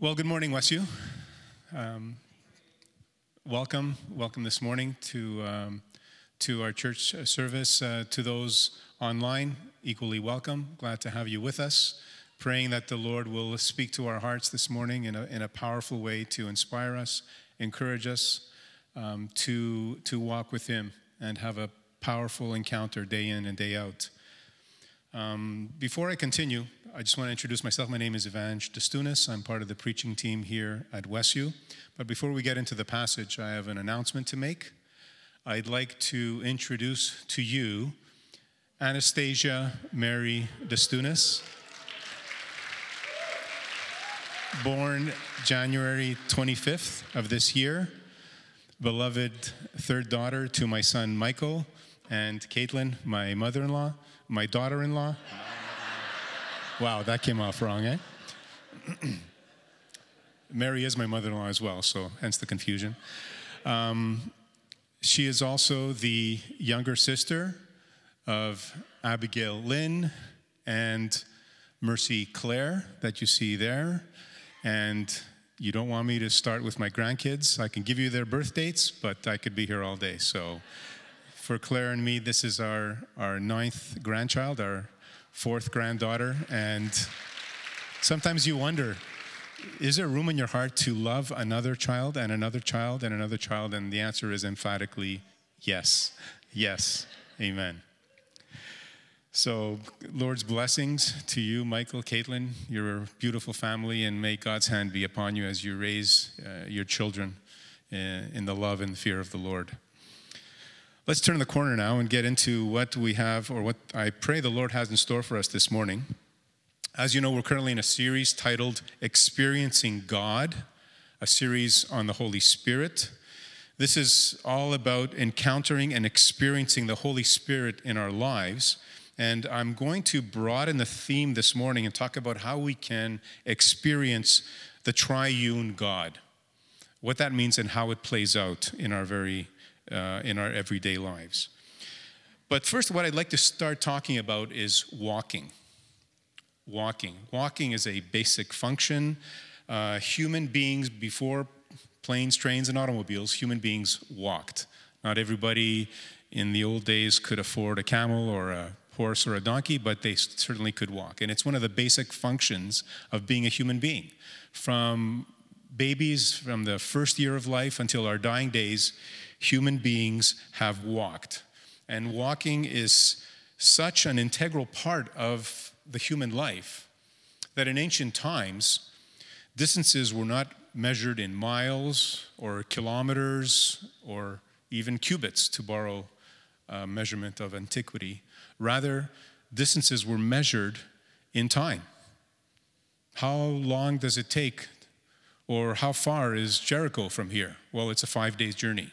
Well, good morning, Westview. Um, welcome, welcome this morning to um, to our church service. Uh, to those online, equally welcome. Glad to have you with us. Praying that the Lord will speak to our hearts this morning in a, in a powerful way to inspire us, encourage us um, to to walk with Him and have a powerful encounter day in and day out. Um, before I continue, I just want to introduce myself. My name is Evange Destunis. I'm part of the preaching team here at Westview. But before we get into the passage, I have an announcement to make. I'd like to introduce to you Anastasia Mary Destunis, born January 25th of this year, beloved third daughter to my son Michael and Caitlin, my mother in law my daughter in law. Wow, that came off wrong, eh? Mary is my mother in law as well, so hence the confusion. Um, she is also the younger sister of Abigail Lynn and Mercy Claire, that you see there. And you don't want me to start with my grandkids. I can give you their birth dates, but I could be here all day. So for Claire and me, this is our, our ninth grandchild, our fourth granddaughter. And sometimes you wonder is there room in your heart to love another child and another child and another child? And the answer is emphatically yes. Yes. Amen. So, Lord's blessings to you, Michael, Caitlin, your beautiful family, and may God's hand be upon you as you raise uh, your children uh, in the love and fear of the Lord. Let's turn the corner now and get into what we have, or what I pray the Lord has in store for us this morning. As you know, we're currently in a series titled Experiencing God, a series on the Holy Spirit. This is all about encountering and experiencing the Holy Spirit in our lives. And I'm going to broaden the theme this morning and talk about how we can experience the triune God, what that means, and how it plays out in our very uh, in our everyday lives. But first, what I'd like to start talking about is walking. Walking. Walking is a basic function. Uh, human beings, before planes, trains, and automobiles, human beings walked. Not everybody in the old days could afford a camel or a horse or a donkey, but they certainly could walk. And it's one of the basic functions of being a human being. From babies, from the first year of life until our dying days, human beings have walked. And walking is such an integral part of the human life that in ancient times, distances were not measured in miles or kilometers or even cubits, to borrow a measurement of antiquity. Rather, distances were measured in time. How long does it take, or how far is Jericho from here? Well, it's a five days journey.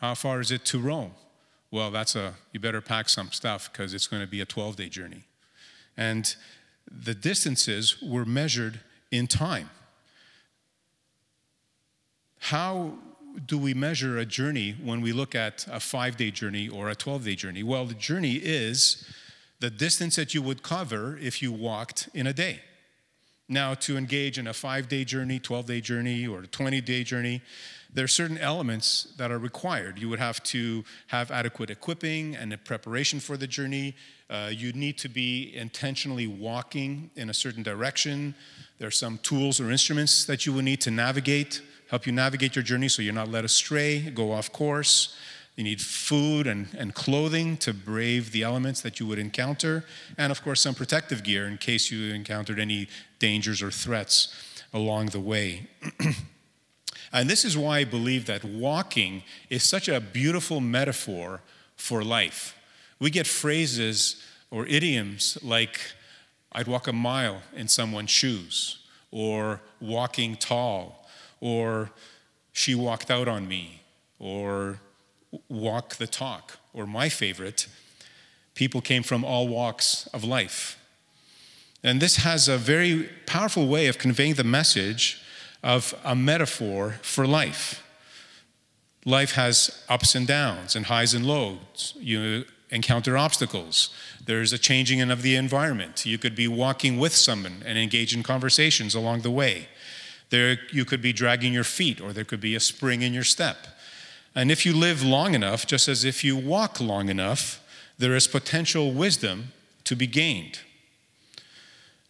How far is it to Rome? Well, that's a, you better pack some stuff because it's going to be a 12 day journey. And the distances were measured in time. How do we measure a journey when we look at a five day journey or a 12 day journey? Well, the journey is the distance that you would cover if you walked in a day. Now, to engage in a five day journey, 12 day journey, or a 20 day journey, there are certain elements that are required. You would have to have adequate equipping and a preparation for the journey. Uh, you need to be intentionally walking in a certain direction. There are some tools or instruments that you will need to navigate, help you navigate your journey so you're not led astray, go off course. You need food and, and clothing to brave the elements that you would encounter, and of course, some protective gear in case you encountered any dangers or threats along the way. And this is why I believe that walking is such a beautiful metaphor for life. We get phrases or idioms like, I'd walk a mile in someone's shoes, or walking tall, or she walked out on me, or walk the talk, or my favorite, people came from all walks of life. And this has a very powerful way of conveying the message of a metaphor for life. Life has ups and downs and highs and lows. You encounter obstacles. There's a changing of the environment. You could be walking with someone and engage in conversations along the way. There, you could be dragging your feet, or there could be a spring in your step. And if you live long enough, just as if you walk long enough, there is potential wisdom to be gained.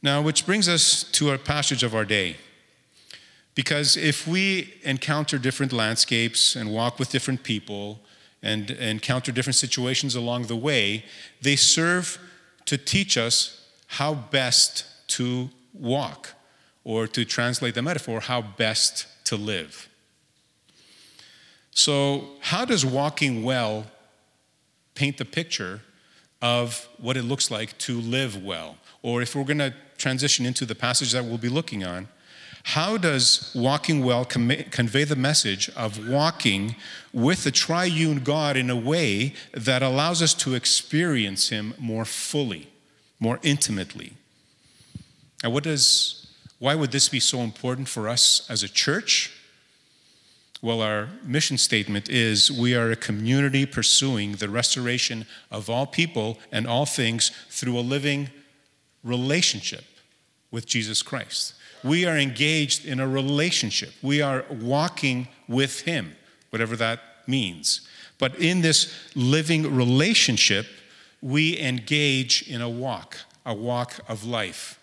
Now, which brings us to our passage of our day. Because if we encounter different landscapes and walk with different people and encounter different situations along the way, they serve to teach us how best to walk, or to translate the metaphor, how best to live. So, how does walking well paint the picture of what it looks like to live well? Or if we're going to transition into the passage that we'll be looking on, how does walking well convey the message of walking with the triune God in a way that allows us to experience Him more fully, more intimately? And what does, why would this be so important for us as a church? Well, our mission statement is we are a community pursuing the restoration of all people and all things through a living relationship with Jesus Christ. We are engaged in a relationship. We are walking with Him, whatever that means. But in this living relationship, we engage in a walk, a walk of life,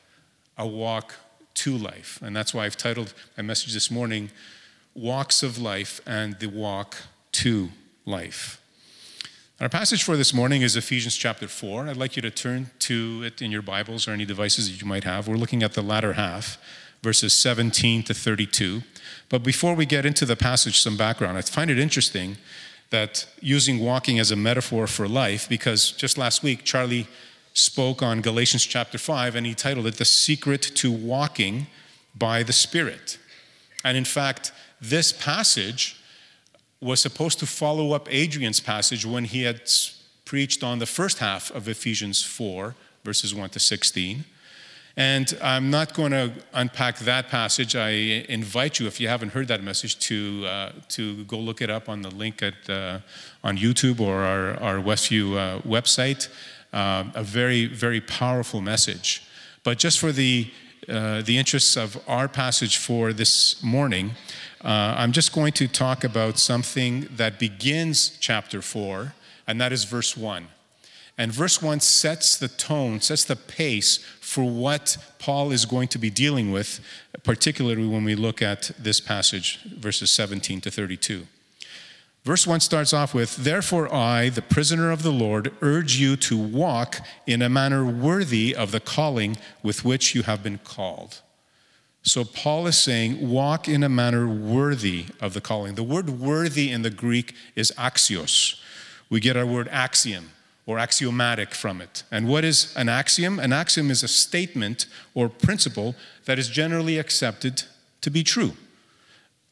a walk to life. And that's why I've titled my message this morning, Walks of Life and the Walk to Life. Our passage for this morning is Ephesians chapter 4. I'd like you to turn to it in your Bibles or any devices that you might have. We're looking at the latter half verses 17 to 32. But before we get into the passage, some background. I find it interesting that using walking as a metaphor for life, because just last week, Charlie spoke on Galatians chapter 5, and he titled it The Secret to Walking by the Spirit. And in fact, this passage was supposed to follow up Adrian's passage when he had preached on the first half of Ephesians 4, verses 1 to 16. And I'm not going to unpack that passage. I invite you, if you haven't heard that message, to, uh, to go look it up on the link at, uh, on YouTube or our, our Westview uh, website. Uh, a very, very powerful message. But just for the, uh, the interests of our passage for this morning, uh, I'm just going to talk about something that begins chapter 4, and that is verse 1. And verse 1 sets the tone, sets the pace for what Paul is going to be dealing with, particularly when we look at this passage, verses 17 to 32. Verse 1 starts off with, Therefore, I, the prisoner of the Lord, urge you to walk in a manner worthy of the calling with which you have been called. So, Paul is saying, walk in a manner worthy of the calling. The word worthy in the Greek is axios. We get our word axiom or axiomatic from it. And what is an axiom? An axiom is a statement or principle that is generally accepted to be true.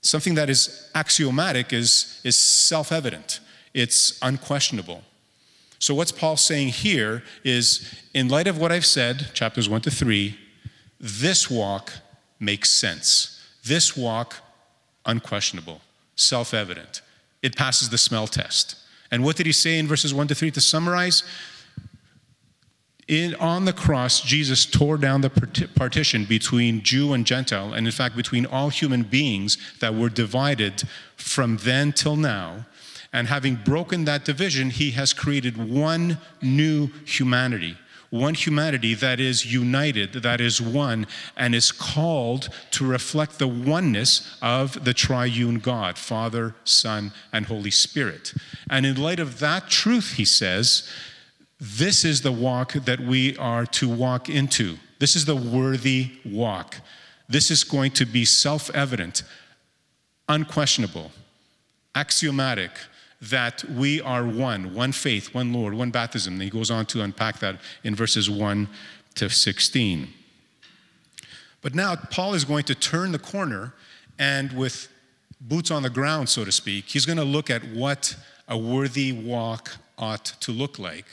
Something that is axiomatic is, is self evident, it's unquestionable. So, what's Paul saying here is in light of what I've said, chapters 1 to 3, this walk makes sense. This walk, unquestionable, self evident. It passes the smell test. And what did he say in verses 1 to 3 to summarize? In, on the cross, Jesus tore down the partition between Jew and Gentile, and in fact, between all human beings that were divided from then till now. And having broken that division, he has created one new humanity one humanity that is united, that is one, and is called to reflect the oneness of the triune God, Father, Son, and Holy Spirit. And in light of that truth, he says, this is the walk that we are to walk into. This is the worthy walk. This is going to be self evident, unquestionable, axiomatic that we are one, one faith, one Lord, one baptism. And he goes on to unpack that in verses 1 to 16. But now Paul is going to turn the corner and with boots on the ground, so to speak, he's going to look at what a worthy walk ought to look like.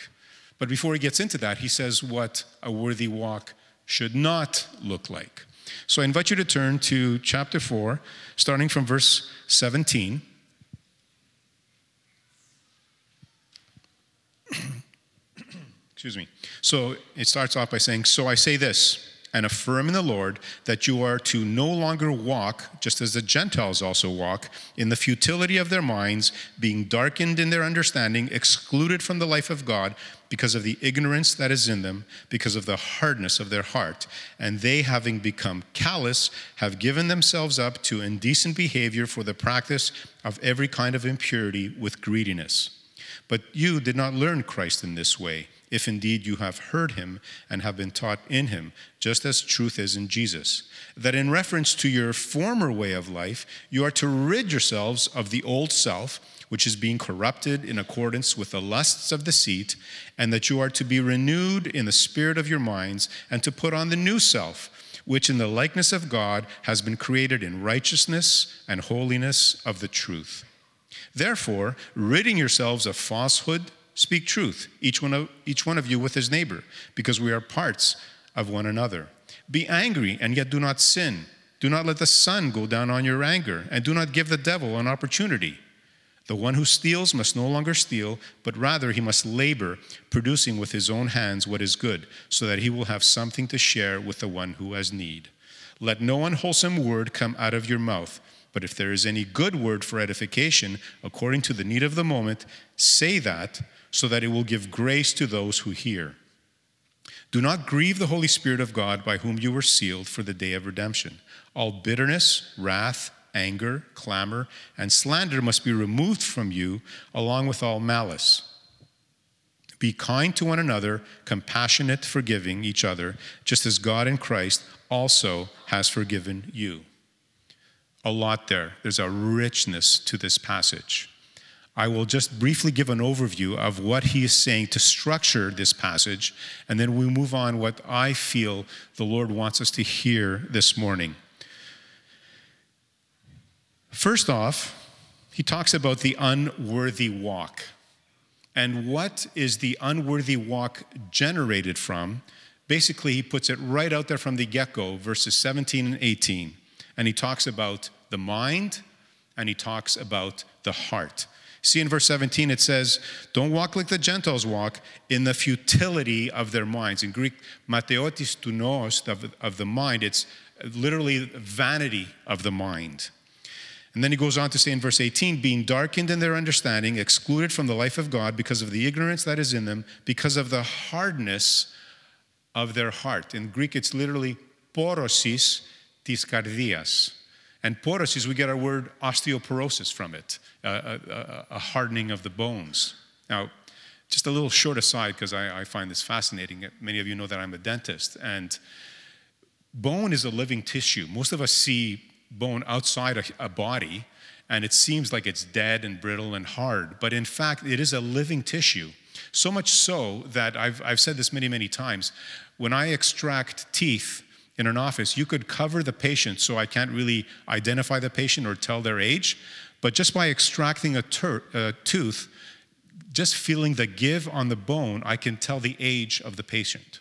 But before he gets into that, he says what a worthy walk should not look like. So I invite you to turn to chapter 4, starting from verse 17. Excuse me. So it starts off by saying, So I say this and affirm in the Lord that you are to no longer walk, just as the Gentiles also walk, in the futility of their minds, being darkened in their understanding, excluded from the life of God because of the ignorance that is in them, because of the hardness of their heart. And they, having become callous, have given themselves up to indecent behavior for the practice of every kind of impurity with greediness. But you did not learn Christ in this way if indeed you have heard him and have been taught in him, just as truth is in Jesus. That in reference to your former way of life, you are to rid yourselves of the old self, which is being corrupted in accordance with the lusts of deceit, and that you are to be renewed in the spirit of your minds, and to put on the new self, which in the likeness of God has been created in righteousness and holiness of the truth. Therefore, ridding yourselves of falsehood, Speak truth, each one, of, each one of you with his neighbor, because we are parts of one another. Be angry, and yet do not sin. Do not let the sun go down on your anger, and do not give the devil an opportunity. The one who steals must no longer steal, but rather he must labor, producing with his own hands what is good, so that he will have something to share with the one who has need. Let no unwholesome word come out of your mouth but if there is any good word for edification, according to the need of the moment, say that, so that it will give grace to those who hear. Do not grieve the Holy Spirit of God, by whom you were sealed for the day of redemption. All bitterness, wrath, anger, clamor, and slander must be removed from you, along with all malice. Be kind to one another, compassionate, forgiving each other, just as God in Christ also has forgiven you a lot there. There's a richness to this passage. I will just briefly give an overview of what he is saying to structure this passage, and then we move on what I feel the Lord wants us to hear this morning. First off, he talks about the unworthy walk. And what is the unworthy walk generated from? Basically, he puts it right out there from the get go, verses 17 and 18. And he talks about the mind and he talks about the heart. See in verse 17, it says, Don't walk like the Gentiles walk in the futility of their minds. In Greek, mateotis tunos of, of the mind, it's literally vanity of the mind. And then he goes on to say in verse 18, being darkened in their understanding, excluded from the life of God because of the ignorance that is in them, because of the hardness of their heart. In Greek, it's literally porosis tis kardias. And porosis, we get our word osteoporosis from it, a, a, a hardening of the bones. Now, just a little short aside, because I, I, find this fascinating. Many of you know that I'm a dentist, and bone is a living tissue. Most of us see bone outside a, a body, and it seems like it's dead and brittle and hard, but in fact, it is a living tissue. So much so that I've, I've said this many, many times. When I extract teeth, in an office, you could cover the patient so I can't really identify the patient or tell their age. But just by extracting a, a tooth, just feeling the give on the bone, I can tell the age of the patient.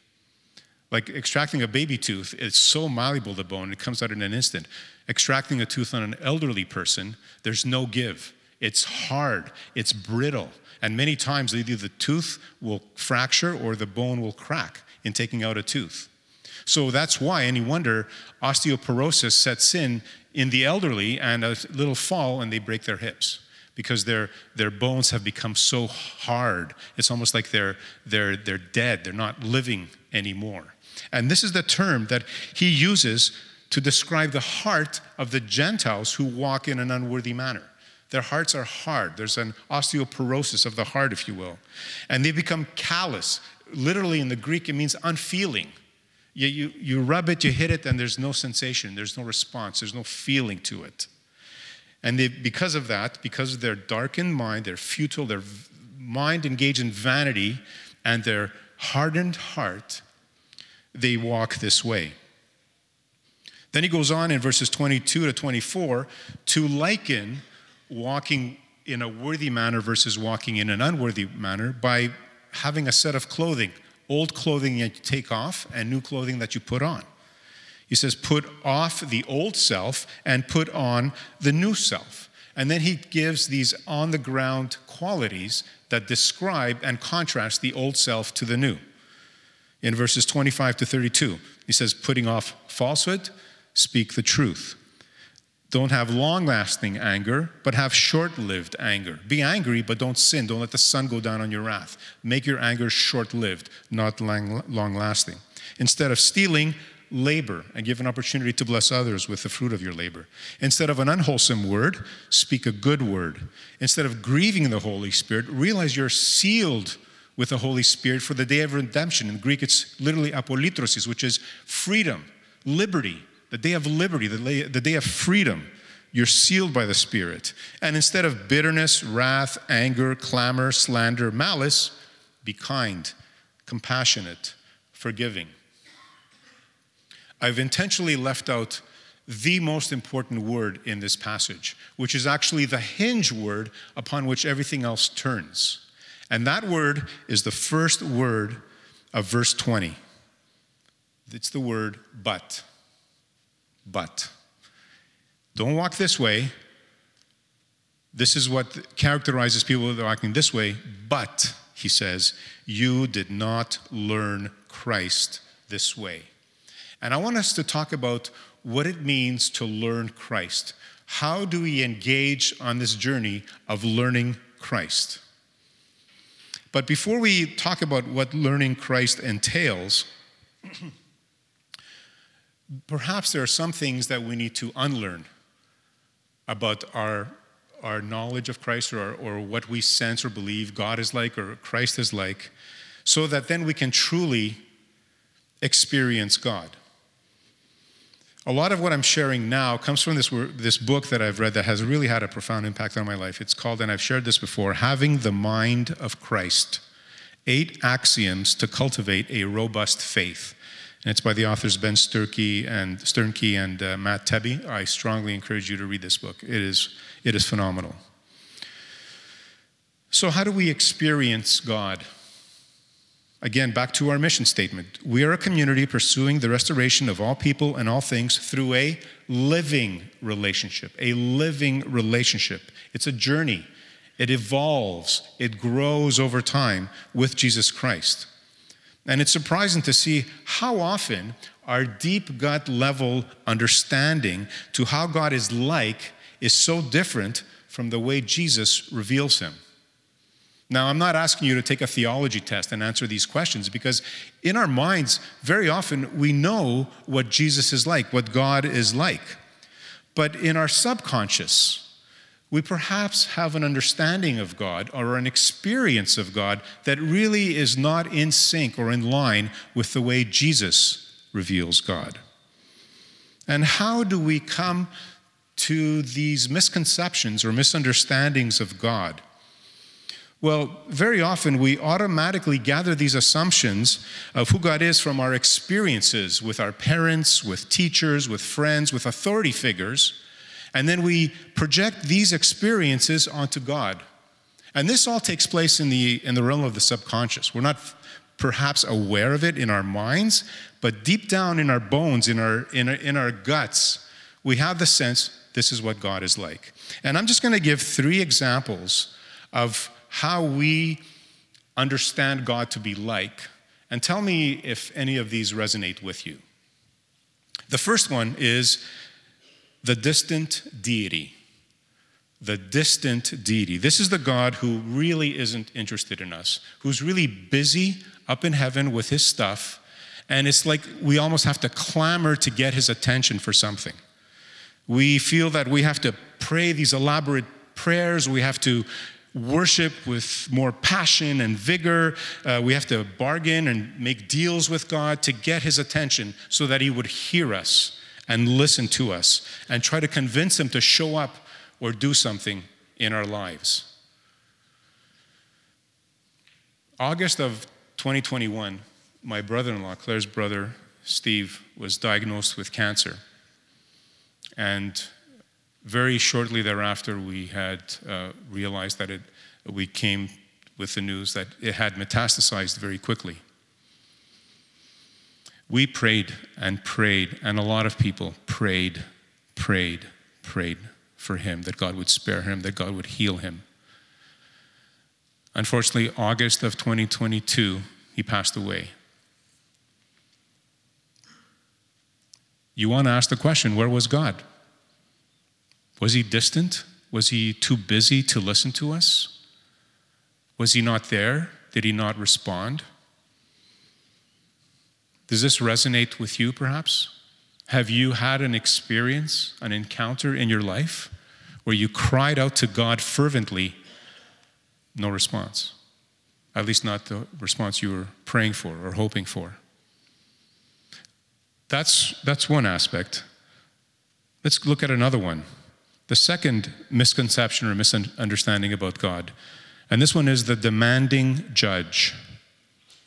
Like extracting a baby tooth, it's so malleable, the bone, it comes out in an instant. Extracting a tooth on an elderly person, there's no give. It's hard, it's brittle. And many times, either the tooth will fracture or the bone will crack in taking out a tooth. So that's why, any wonder, osteoporosis sets in in the elderly and a little fall and they break their hips because their, their bones have become so hard. It's almost like they're, they're, they're dead, they're not living anymore. And this is the term that he uses to describe the heart of the Gentiles who walk in an unworthy manner. Their hearts are hard. There's an osteoporosis of the heart, if you will. And they become callous. Literally, in the Greek, it means unfeeling. You, you, you rub it, you hit it, and there's no sensation, there's no response, there's no feeling to it. And they, because of that, because of their darkened mind, their futile, their mind engaged in vanity, and their hardened heart, they walk this way. Then he goes on in verses 22 to 24 to liken walking in a worthy manner versus walking in an unworthy manner by having a set of clothing old clothing that you take off and new clothing that you put on. He says, put off the old self and put on the new self. And then he gives these on the ground qualities that describe and contrast the old self to the new. In verses 25 to 32, he says, putting off falsehood, speak the truth. Don't have long lasting anger, but have short lived anger. Be angry, but don't sin. Don't let the sun go down on your wrath. Make your anger short lived, not long lasting. Instead of stealing, labor and give an opportunity to bless others with the fruit of your labor. Instead of an unwholesome word, speak a good word. Instead of grieving the Holy Spirit, realize you're sealed with the Holy Spirit for the day of redemption. In Greek, it's literally apolitrosis, which is freedom, liberty, the day of liberty, the day of freedom. You're sealed by the Spirit. And instead of bitterness, wrath, anger, clamor, slander, malice, be kind, compassionate, forgiving. I've intentionally left out the most important word in this passage, which is actually the hinge word upon which everything else turns. And that word is the first word of verse 20. It's the word but. But. Don't walk this way. This is what characterizes people that are walking this way. But, he says, you did not learn Christ this way. And I want us to talk about what it means to learn Christ. How do we engage on this journey of learning Christ? But before we talk about what learning Christ entails, perhaps there are some things that we need to unlearn about our, our knowledge of Christ or, or what we sense or believe God is like or Christ is like, so that then we can truly experience God. A lot of what I'm sharing now comes from this, this book that I've read that has really had a profound impact on my life. It's called, and I've shared this before, Having the Mind of Christ Eight Axioms to Cultivate a Robust Faith. And it's by the authors Ben Sternke and, Sternke and uh, Matt Tebbe. I strongly encourage you to read this book, it is, it is phenomenal. So, how do we experience God? Again, back to our mission statement. We are a community pursuing the restoration of all people and all things through a living relationship. A living relationship. It's a journey, it evolves, it grows over time with Jesus Christ. And it's surprising to see how often our deep gut level understanding to how God is like is so different from the way Jesus reveals him. Now, I'm not asking you to take a theology test and answer these questions because in our minds, very often we know what Jesus is like, what God is like. But in our subconscious, we perhaps have an understanding of God or an experience of God that really is not in sync or in line with the way Jesus reveals God. And how do we come to these misconceptions or misunderstandings of God? Well, very often we automatically gather these assumptions of who God is from our experiences with our parents, with teachers, with friends, with authority figures, and then we project these experiences onto God. And this all takes place in the, in the realm of the subconscious. We're not perhaps aware of it in our minds, but deep down in our bones, in our, in our, in our guts, we have the sense this is what God is like. And I'm just going to give three examples of how we understand God to be like, and tell me if any of these resonate with you. The first one is the distant deity. The distant deity. This is the God who really isn't interested in us, who's really busy up in heaven with his stuff, and it's like we almost have to clamor to get his attention for something. We feel that we have to pray these elaborate prayers, we have to worship with more passion and vigor. Uh, we have to bargain and make deals with God to get his attention so that he would hear us and listen to us and try to convince him to show up or do something in our lives. August of 2021, my brother in law, Claire's brother, Steve, was diagnosed with cancer. And very shortly thereafter, we had uh, realized that it, we came with the news that it had metastasized very quickly we prayed and prayed, and a lot of people prayed, prayed, prayed for him that God would spare him, that God would heal him. Unfortunately, August of 2022, he passed away. You want to ask the question where was God? Was he distant? Was he too busy to listen to us? Was he not there? Did he not respond? Does this resonate with you, perhaps? Have you had an experience, an encounter in your life where you cried out to God fervently, no response? At least not the response you were praying for or hoping for. That's, that's one aspect. Let's look at another one. The second misconception or misunderstanding about God, and this one is the demanding judge.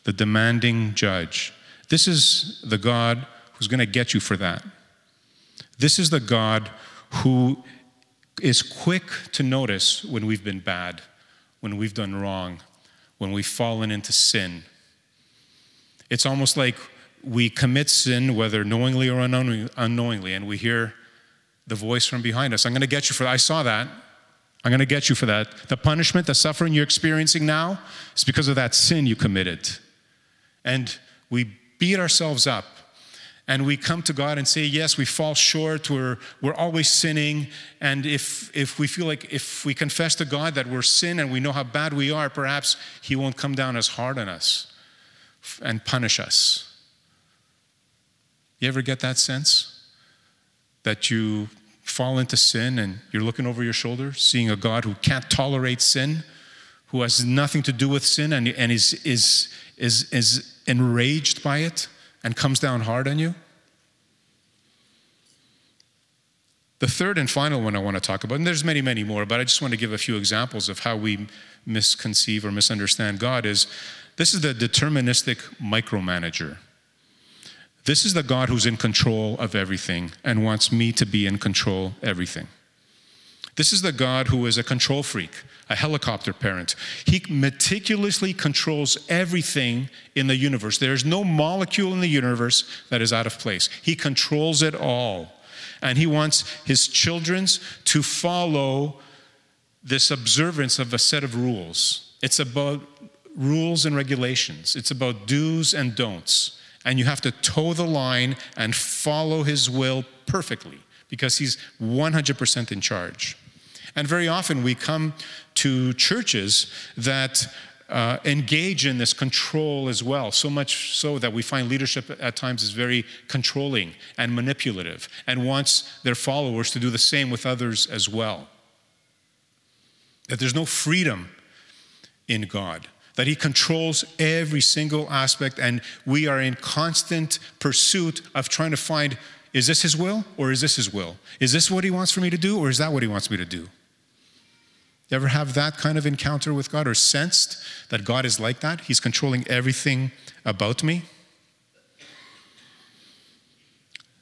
The demanding judge. This is the God who's going to get you for that. This is the God who is quick to notice when we've been bad, when we've done wrong, when we've fallen into sin. It's almost like we commit sin, whether knowingly or unknowingly, and we hear the voice from behind us I'm going to get you for that. I saw that. I'm going to get you for that. The punishment, the suffering you're experiencing now is because of that sin you committed. And we beat ourselves up and we come to God and say, Yes, we fall short, we're, we're always sinning. And if, if we feel like if we confess to God that we're sin and we know how bad we are, perhaps He won't come down as hard on us and punish us. You ever get that sense? That you fall into sin and you're looking over your shoulder, seeing a God who can't tolerate sin, who has nothing to do with sin and, and is, is, is, is enraged by it? and comes down hard on you? The third and final one I want to talk about, and there's many, many more, but I just want to give a few examples of how we misconceive or misunderstand God is this is the deterministic micromanager. This is the God who's in control of everything and wants me to be in control everything. This is the God who is a control freak, a helicopter parent. He meticulously controls everything in the universe. There is no molecule in the universe that is out of place. He controls it all. And he wants his children to follow this observance of a set of rules. It's about rules and regulations, it's about do's and don'ts. And you have to toe the line and follow his will perfectly because he's 100% in charge. And very often we come to churches that uh, engage in this control as well, so much so that we find leadership at times is very controlling and manipulative and wants their followers to do the same with others as well. That there's no freedom in God, that He controls every single aspect, and we are in constant pursuit of trying to find is this His will or is this His will? Is this what He wants for me to do or is that what He wants me to do? You ever have that kind of encounter with God or sensed that God is like that? He's controlling everything about me?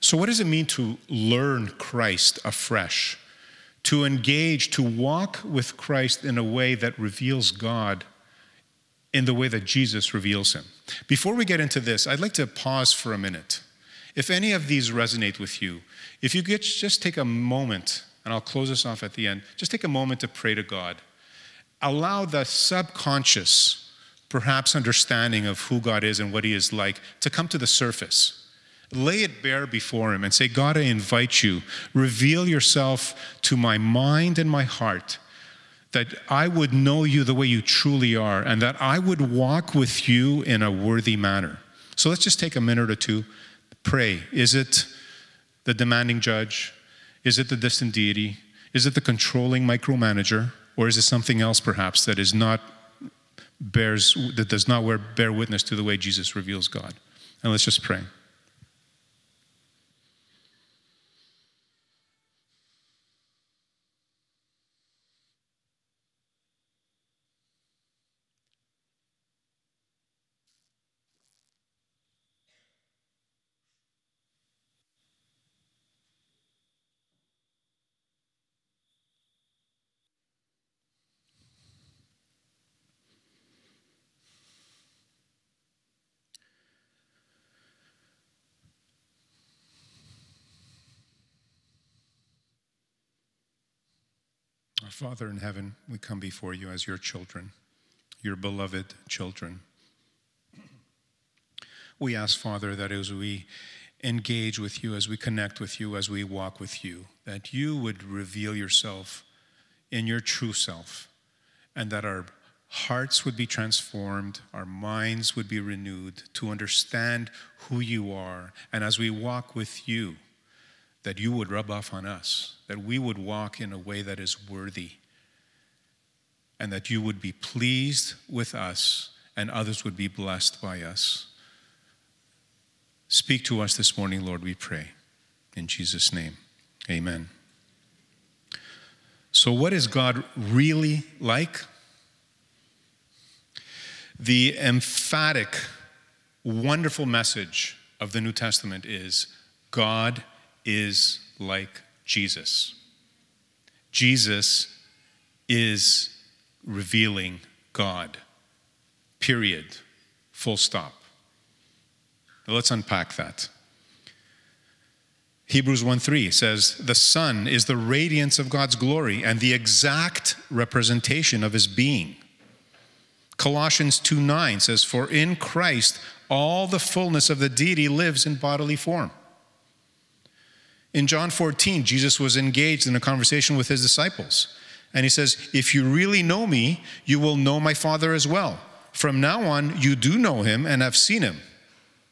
So, what does it mean to learn Christ afresh? To engage, to walk with Christ in a way that reveals God in the way that Jesus reveals him. Before we get into this, I'd like to pause for a minute. If any of these resonate with you, if you could just take a moment and I'll close this off at the end. Just take a moment to pray to God. Allow the subconscious, perhaps, understanding of who God is and what He is like to come to the surface. Lay it bare before Him and say, God, I invite you. Reveal yourself to my mind and my heart that I would know you the way you truly are and that I would walk with you in a worthy manner. So let's just take a minute or two. Pray. Is it the demanding judge? Is it the distant deity? Is it the controlling micromanager? Or is it something else perhaps that is not bears that does not bear witness to the way Jesus reveals God? And let's just pray. Our Father in heaven, we come before you as your children, your beloved children. We ask, Father, that as we engage with you, as we connect with you, as we walk with you, that you would reveal yourself in your true self, and that our hearts would be transformed, our minds would be renewed to understand who you are. And as we walk with you, that you would rub off on us, that we would walk in a way that is worthy, and that you would be pleased with us, and others would be blessed by us. Speak to us this morning, Lord, we pray. In Jesus' name, amen. So, what is God really like? The emphatic, wonderful message of the New Testament is God is like Jesus. Jesus is revealing God. Period. Full stop. Now let's unpack that. Hebrews 1 3 says, The Son is the radiance of God's glory and the exact representation of his being. Colossians 2 9 says, For in Christ all the fullness of the deity lives in bodily form. In John 14, Jesus was engaged in a conversation with his disciples. And he says, If you really know me, you will know my Father as well. From now on, you do know him and have seen him.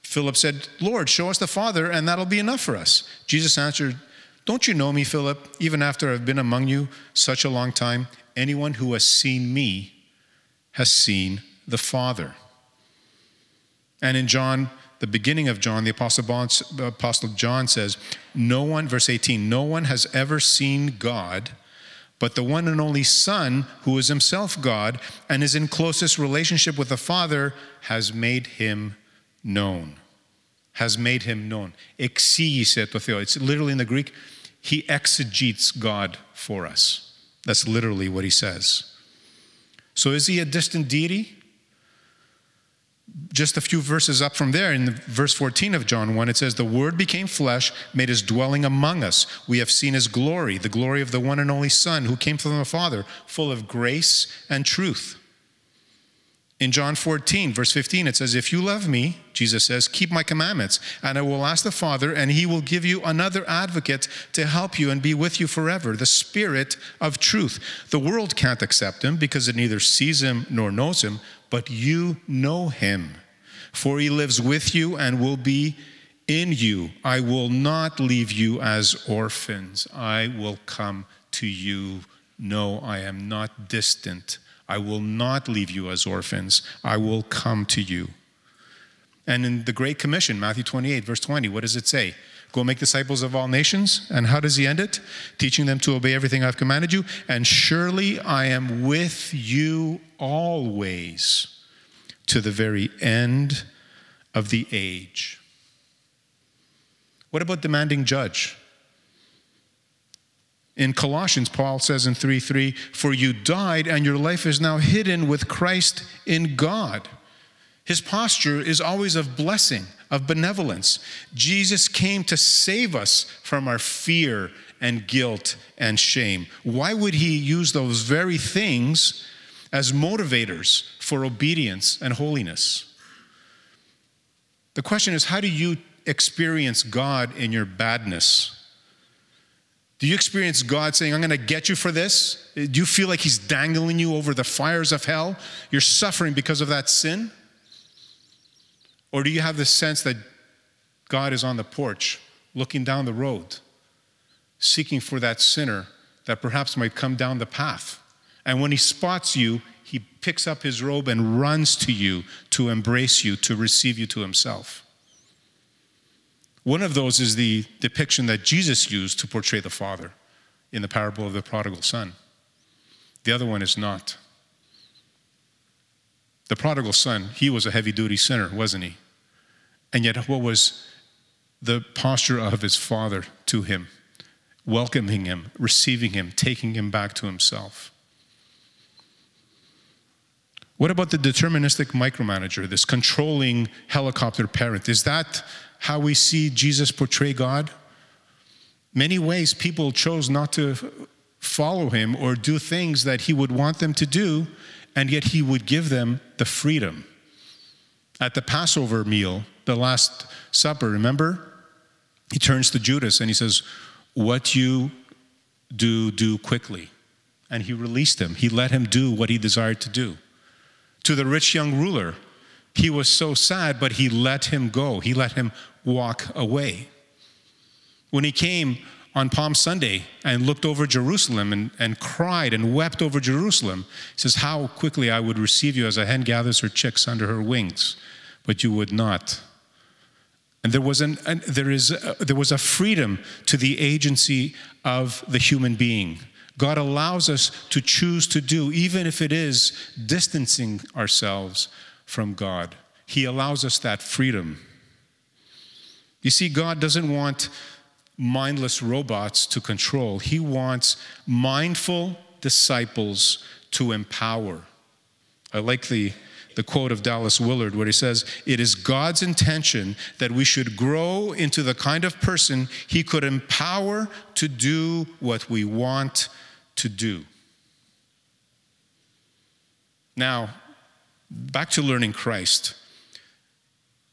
Philip said, Lord, show us the Father, and that'll be enough for us. Jesus answered, Don't you know me, Philip, even after I've been among you such a long time? Anyone who has seen me has seen the Father. And in John, the beginning of John, the Apostle John says, No one, verse 18, no one has ever seen God but the one and only Son, who is himself God and is in closest relationship with the Father, has made him known. Has made him known. It's literally in the Greek, he exegetes God for us. That's literally what he says. So is he a distant deity? Just a few verses up from there, in verse 14 of John 1, it says, The Word became flesh, made his dwelling among us. We have seen his glory, the glory of the one and only Son who came from the Father, full of grace and truth. In John 14, verse 15, it says, If you love me, Jesus says, keep my commandments, and I will ask the Father, and he will give you another advocate to help you and be with you forever, the Spirit of truth. The world can't accept him because it neither sees him nor knows him, but you know him, for he lives with you and will be in you. I will not leave you as orphans, I will come to you. No, I am not distant. I will not leave you as orphans. I will come to you. And in the Great Commission, Matthew 28, verse 20, what does it say? Go make disciples of all nations. And how does he end it? Teaching them to obey everything I've commanded you. And surely I am with you always to the very end of the age. What about demanding judge? In Colossians, Paul says in 3 3, For you died, and your life is now hidden with Christ in God. His posture is always of blessing, of benevolence. Jesus came to save us from our fear and guilt and shame. Why would he use those very things as motivators for obedience and holiness? The question is how do you experience God in your badness? Do you experience God saying, I'm going to get you for this? Do you feel like He's dangling you over the fires of hell? You're suffering because of that sin? Or do you have the sense that God is on the porch, looking down the road, seeking for that sinner that perhaps might come down the path? And when he spots you, he picks up his robe and runs to you to embrace you, to receive you to himself. One of those is the depiction that Jesus used to portray the Father in the parable of the prodigal son. The other one is not. The prodigal son, he was a heavy duty sinner, wasn't he? And yet, what was the posture of his father to him? Welcoming him, receiving him, taking him back to himself. What about the deterministic micromanager, this controlling helicopter parent? Is that how we see Jesus portray God? Many ways people chose not to follow him or do things that he would want them to do and yet he would give them the freedom. At the Passover meal, the Last Supper, remember? he turns to Judas and he says, What you do, do quickly. And he released him. He let him do what he desired to do. To the rich young ruler, he was so sad, but he let him go. He let him walk away. When he came on Palm Sunday and looked over Jerusalem and, and cried and wept over Jerusalem, he says, How quickly I would receive you as a hen gathers her chicks under her wings, but you would not. And there was, an, an there, is a, there was a freedom to the agency of the human being. God allows us to choose to do, even if it is distancing ourselves from God. He allows us that freedom. You see, God doesn't want mindless robots to control, He wants mindful disciples to empower. I like the, the quote of Dallas Willard where he says, It is God's intention that we should grow into the kind of person He could empower to do what we want to do. Now, back to learning Christ.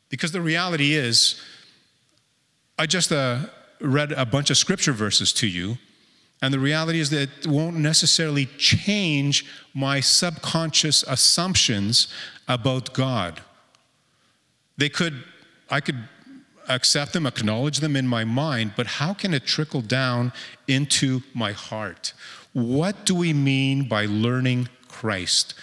Because the reality is, I just uh, read a bunch of scripture verses to you, and the reality is that it won't necessarily change my subconscious assumptions about God. They could, I could accept them, acknowledge them in my mind, but how can it trickle down into my heart? What do we mean by learning Christ?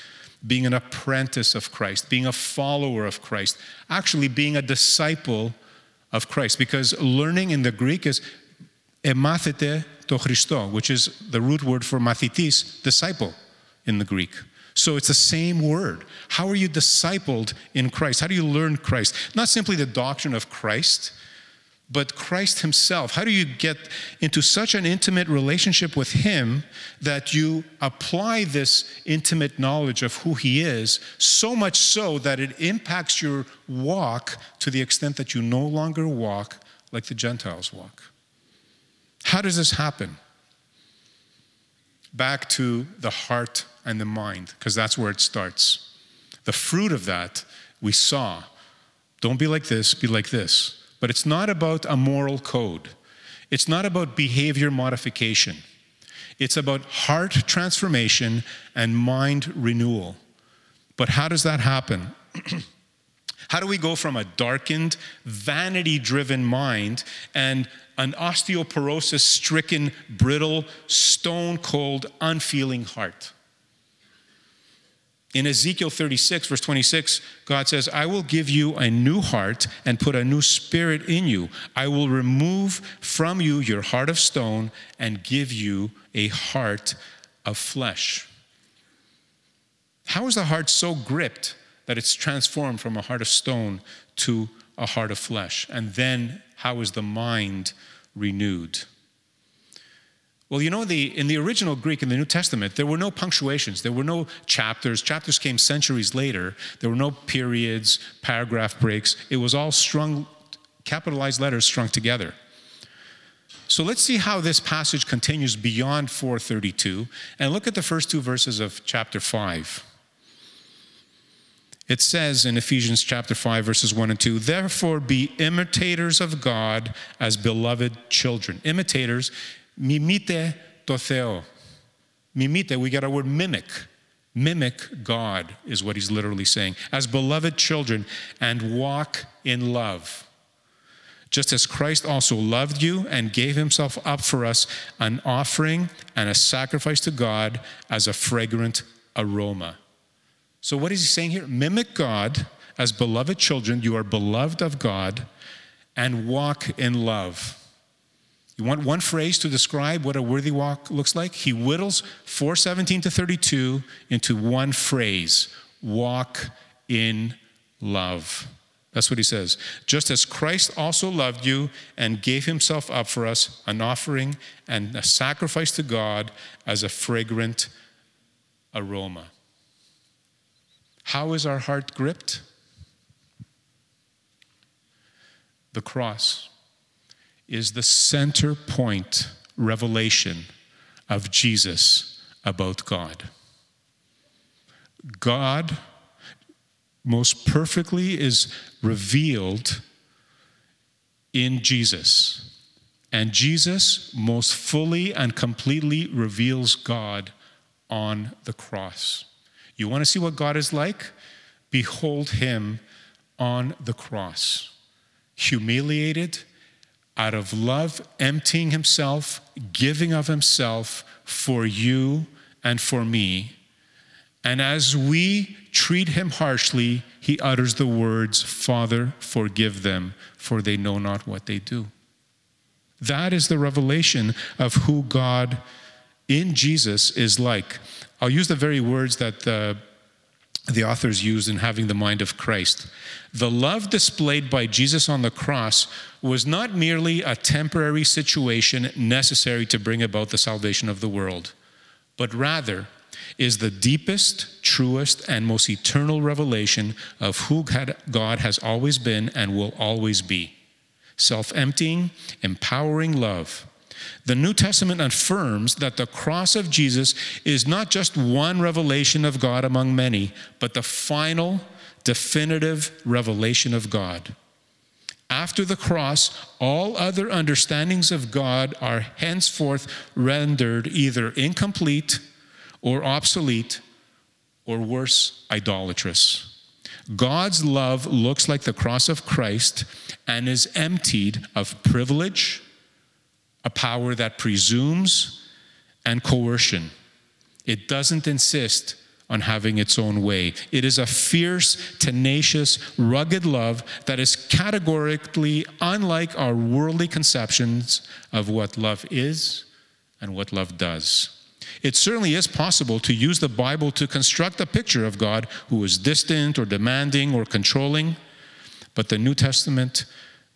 Being an apprentice of Christ, being a follower of Christ, actually being a disciple of Christ. Because learning in the Greek is emathete to Christo, which is the root word for mathitis, disciple in the Greek. So it's the same word. How are you discipled in Christ? How do you learn Christ? Not simply the doctrine of Christ, but Christ Himself. How do you get into such an intimate relationship with Him that you apply this intimate knowledge of who He is, so much so that it impacts your walk to the extent that you no longer walk like the Gentiles walk? How does this happen? Back to the heart and the mind, because that's where it starts. The fruit of that we saw. Don't be like this, be like this. But it's not about a moral code, it's not about behavior modification. It's about heart transformation and mind renewal. But how does that happen? how do we go from a darkened, vanity driven mind and an osteoporosis stricken, brittle, stone cold, unfeeling heart? In Ezekiel 36, verse 26, God says, I will give you a new heart and put a new spirit in you. I will remove from you your heart of stone and give you a heart of flesh. How is the heart so gripped that it's transformed from a heart of stone to a heart of flesh? And then how is the mind renewed? Well, you know, the, in the original Greek in the New Testament, there were no punctuations, there were no chapters. Chapters came centuries later. There were no periods, paragraph breaks. It was all strung, capitalized letters strung together. So let's see how this passage continues beyond 432 and look at the first two verses of chapter 5. It says in Ephesians chapter 5, verses 1 and 2, therefore be imitators of God as beloved children. Imitators Mimite to Theo. Mimite, we get our word mimic. Mimic God is what he's literally saying. As beloved children, and walk in love. Just as Christ also loved you and gave himself up for us, an offering and a sacrifice to God as a fragrant aroma. So, what is he saying here? Mimic God as beloved children. You are beloved of God and walk in love. You want one phrase to describe what a worthy walk looks like? He whittles 417 to 32 into one phrase walk in love. That's what he says. Just as Christ also loved you and gave himself up for us, an offering and a sacrifice to God as a fragrant aroma. How is our heart gripped? The cross is the center point revelation of Jesus about God. God most perfectly is revealed in Jesus. And Jesus most fully and completely reveals God on the cross. You want to see what God is like? Behold him on the cross, humiliated, out of love, emptying himself, giving of himself for you and for me. And as we treat him harshly, he utters the words, Father, forgive them, for they know not what they do. That is the revelation of who God in Jesus is like. I'll use the very words that the, the authors used in having the mind of Christ. The love displayed by Jesus on the cross was not merely a temporary situation necessary to bring about the salvation of the world, but rather is the deepest, truest, and most eternal revelation of who God has always been and will always be self emptying, empowering love. The New Testament affirms that the cross of Jesus is not just one revelation of God among many, but the final, definitive revelation of God. After the cross, all other understandings of God are henceforth rendered either incomplete or obsolete or worse, idolatrous. God's love looks like the cross of Christ and is emptied of privilege, a power that presumes, and coercion. It doesn't insist on having its own way. It is a fierce, tenacious, rugged love that is categorically unlike our worldly conceptions of what love is and what love does. It certainly is possible to use the Bible to construct a picture of God who is distant or demanding or controlling, but the New Testament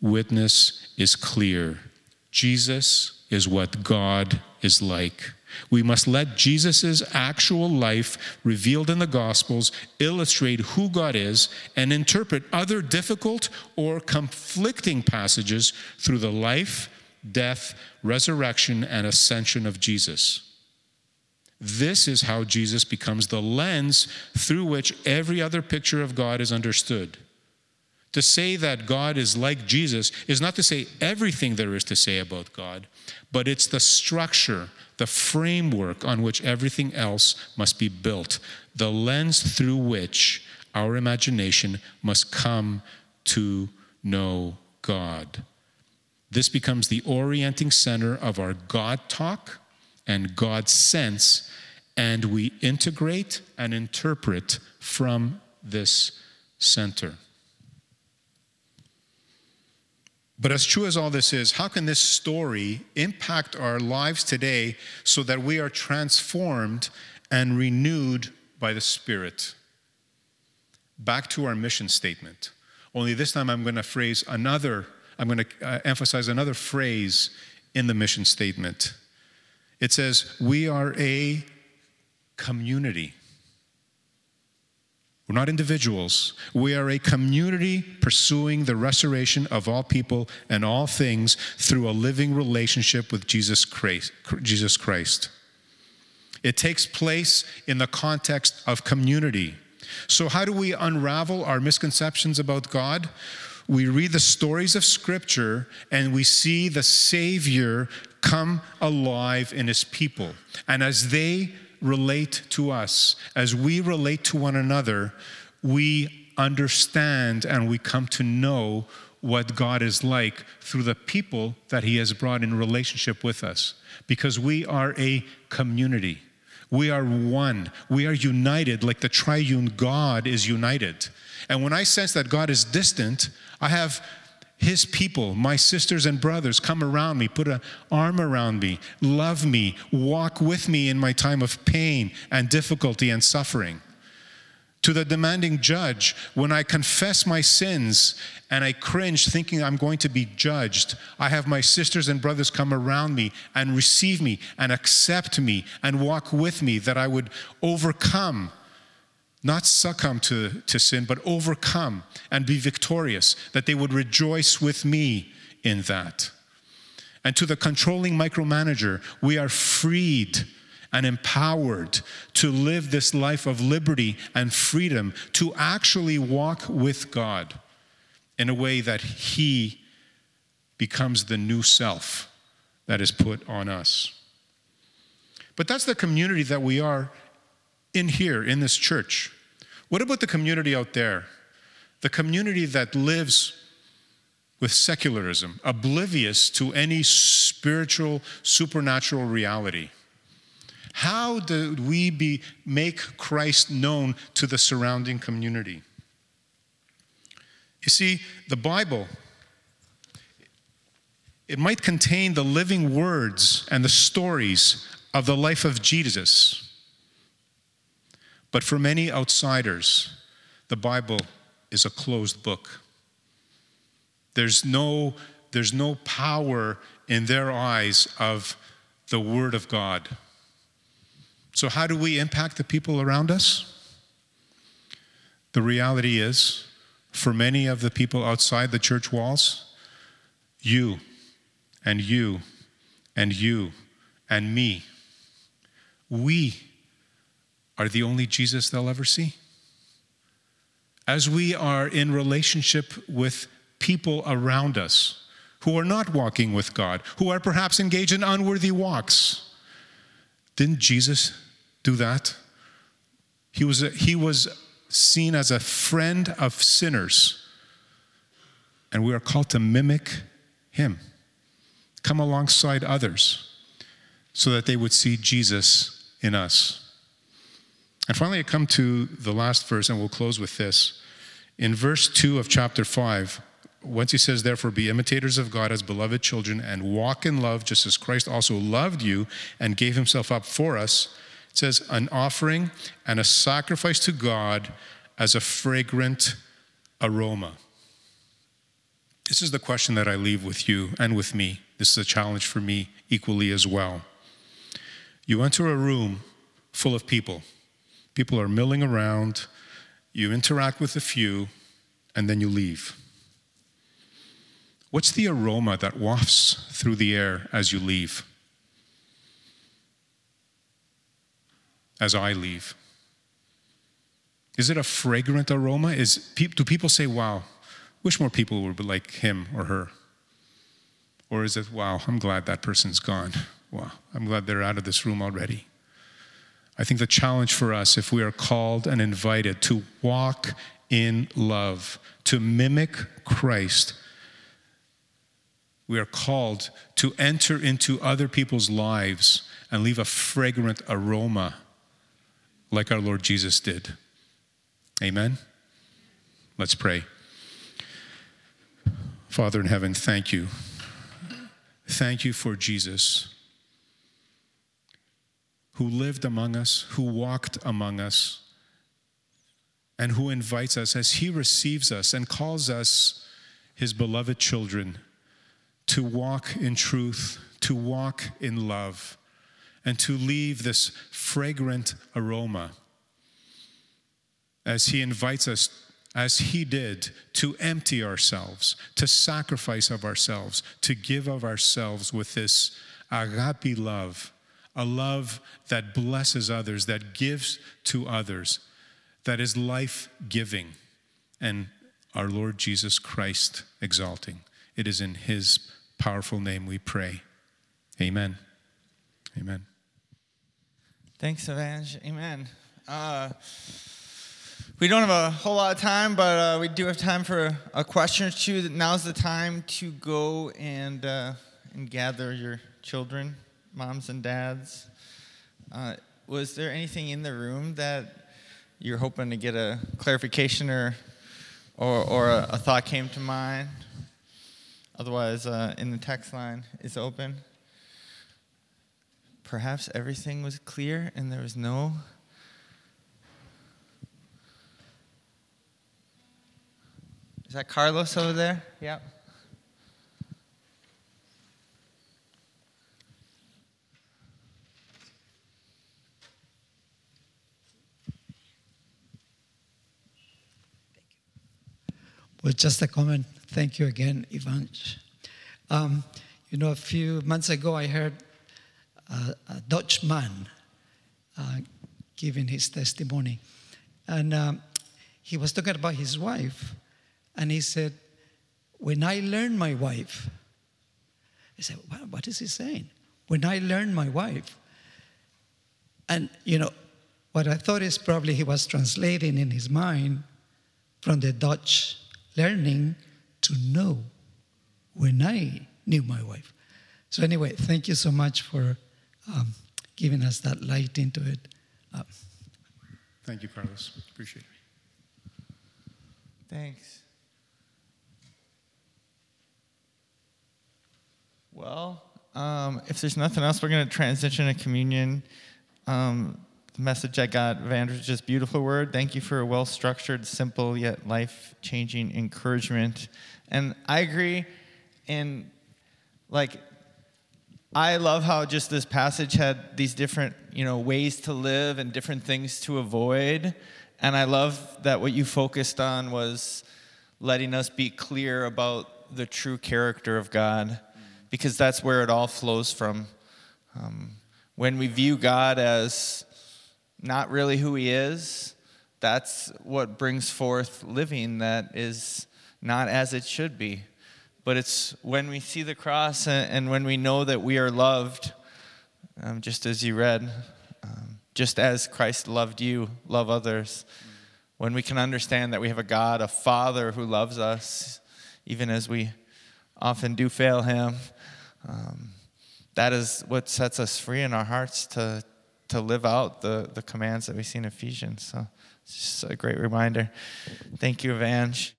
witness is clear. Jesus is what God is like. We must let Jesus' actual life revealed in the Gospels illustrate who God is and interpret other difficult or conflicting passages through the life, death, resurrection, and ascension of Jesus. This is how Jesus becomes the lens through which every other picture of God is understood. To say that God is like Jesus is not to say everything there is to say about God, but it's the structure, the framework on which everything else must be built, the lens through which our imagination must come to know God. This becomes the orienting center of our God talk and God sense, and we integrate and interpret from this center. But as true as all this is, how can this story impact our lives today so that we are transformed and renewed by the Spirit? Back to our mission statement. Only this time I'm going to phrase another, I'm going to uh, emphasize another phrase in the mission statement. It says, We are a community. We're not individuals. We are a community pursuing the restoration of all people and all things through a living relationship with Jesus Christ. Jesus Christ. It takes place in the context of community. So, how do we unravel our misconceptions about God? We read the stories of Scripture and we see the Savior come alive in His people. And as they relate to us, as we relate to one another, we understand and we come to know what God is like through the people that He has brought in relationship with us. Because we are a community. We are one. We are united like the triune God is united. And when I sense that God is distant, I have his people, my sisters and brothers, come around me, put an arm around me, love me, walk with me in my time of pain and difficulty and suffering. To the demanding judge, when I confess my sins and I cringe thinking I'm going to be judged, I have my sisters and brothers come around me and receive me and accept me and walk with me that I would overcome not succumb to, to sin, but overcome and be victorious, that they would rejoice with me in that. And to the controlling micromanager, we are freed and empowered to live this life of liberty and freedom, to actually walk with God in a way that He becomes the new self that is put on us. But that's the community that we are in here, in this church. What about the community out there? The community that lives with secularism, oblivious to any spiritual, supernatural reality. How do we be, make Christ known to the surrounding community? You see, the Bible, it might contain the living words and the stories of the life of Jesus. But for many outsiders, the Bible is a closed book. There's no, there's no power in their eyes of the Word of God. So, how do we impact the people around us? The reality is, for many of the people outside the church walls, you and you and you and me, we are the only Jesus they'll ever see. As we are in relationship with people around us who are not walking with God, who are perhaps engaged in unworthy walks. Didn't Jesus do that? He was, a, he was seen as a friend of sinners, and we are called to mimic him, come alongside others so that they would see Jesus in us. And finally, I come to the last verse, and we'll close with this. In verse 2 of chapter 5, once he says, Therefore, be imitators of God as beloved children and walk in love, just as Christ also loved you and gave himself up for us, it says, An offering and a sacrifice to God as a fragrant aroma. This is the question that I leave with you and with me. This is a challenge for me equally as well. You enter a room full of people, people are milling around, you interact with a few, and then you leave. What's the aroma that wafts through the air as you leave? As I leave? Is it a fragrant aroma? Is, do people say, wow, wish more people were like him or her? Or is it, wow, I'm glad that person's gone. Wow, I'm glad they're out of this room already. I think the challenge for us, if we are called and invited to walk in love, to mimic Christ, we are called to enter into other people's lives and leave a fragrant aroma like our Lord Jesus did. Amen? Let's pray. Father in heaven, thank you. Thank you for Jesus, who lived among us, who walked among us, and who invites us as he receives us and calls us his beloved children to walk in truth, to walk in love, and to leave this fragrant aroma as He invites us, as He did, to empty ourselves, to sacrifice of ourselves, to give of ourselves with this agape love, a love that blesses others, that gives to others, that is life giving, and our Lord Jesus Christ exalting. It is in His powerful name we pray. Amen. Amen. Thanks, Evange. Amen. Uh, we don't have a whole lot of time, but uh, we do have time for a question or two. Now's the time to go and uh, and gather your children, moms and dads. Uh, was there anything in the room that you're hoping to get a clarification or or, or a, a thought came to mind? Otherwise, uh, in the text line is open. Perhaps everything was clear and there was no. Is that Carlos over there? Yep. Well, just a comment. Thank you again, Ivan. Um, you know, a few months ago, I heard a, a Dutch man uh, giving his testimony. And um, he was talking about his wife. And he said, When I learned my wife, I said, what is he saying? When I learned my wife, and you know, what I thought is probably he was translating in his mind from the Dutch learning to know when I knew my wife. So, anyway, thank you so much for um, giving us that light into it. Uh, Thank you, Carlos. Appreciate it. Thanks. Well, um, if there's nothing else, we're going to transition to communion. Um, the message I got, Vander, just beautiful word. Thank you for a well structured, simple, yet life changing encouragement. And I agree. And like, I love how just this passage had these different, you know, ways to live and different things to avoid. And I love that what you focused on was letting us be clear about the true character of God, because that's where it all flows from. Um, when we view God as not really who He is, that's what brings forth living that is not as it should be. But it's when we see the cross and, and when we know that we are loved, um, just as you read, um, just as Christ loved you, love others. When we can understand that we have a God, a Father who loves us, even as we often do fail Him, um, that is what sets us free in our hearts to, to live out the, the commands that we see in Ephesians. So it's just a great reminder. Thank you, Evange.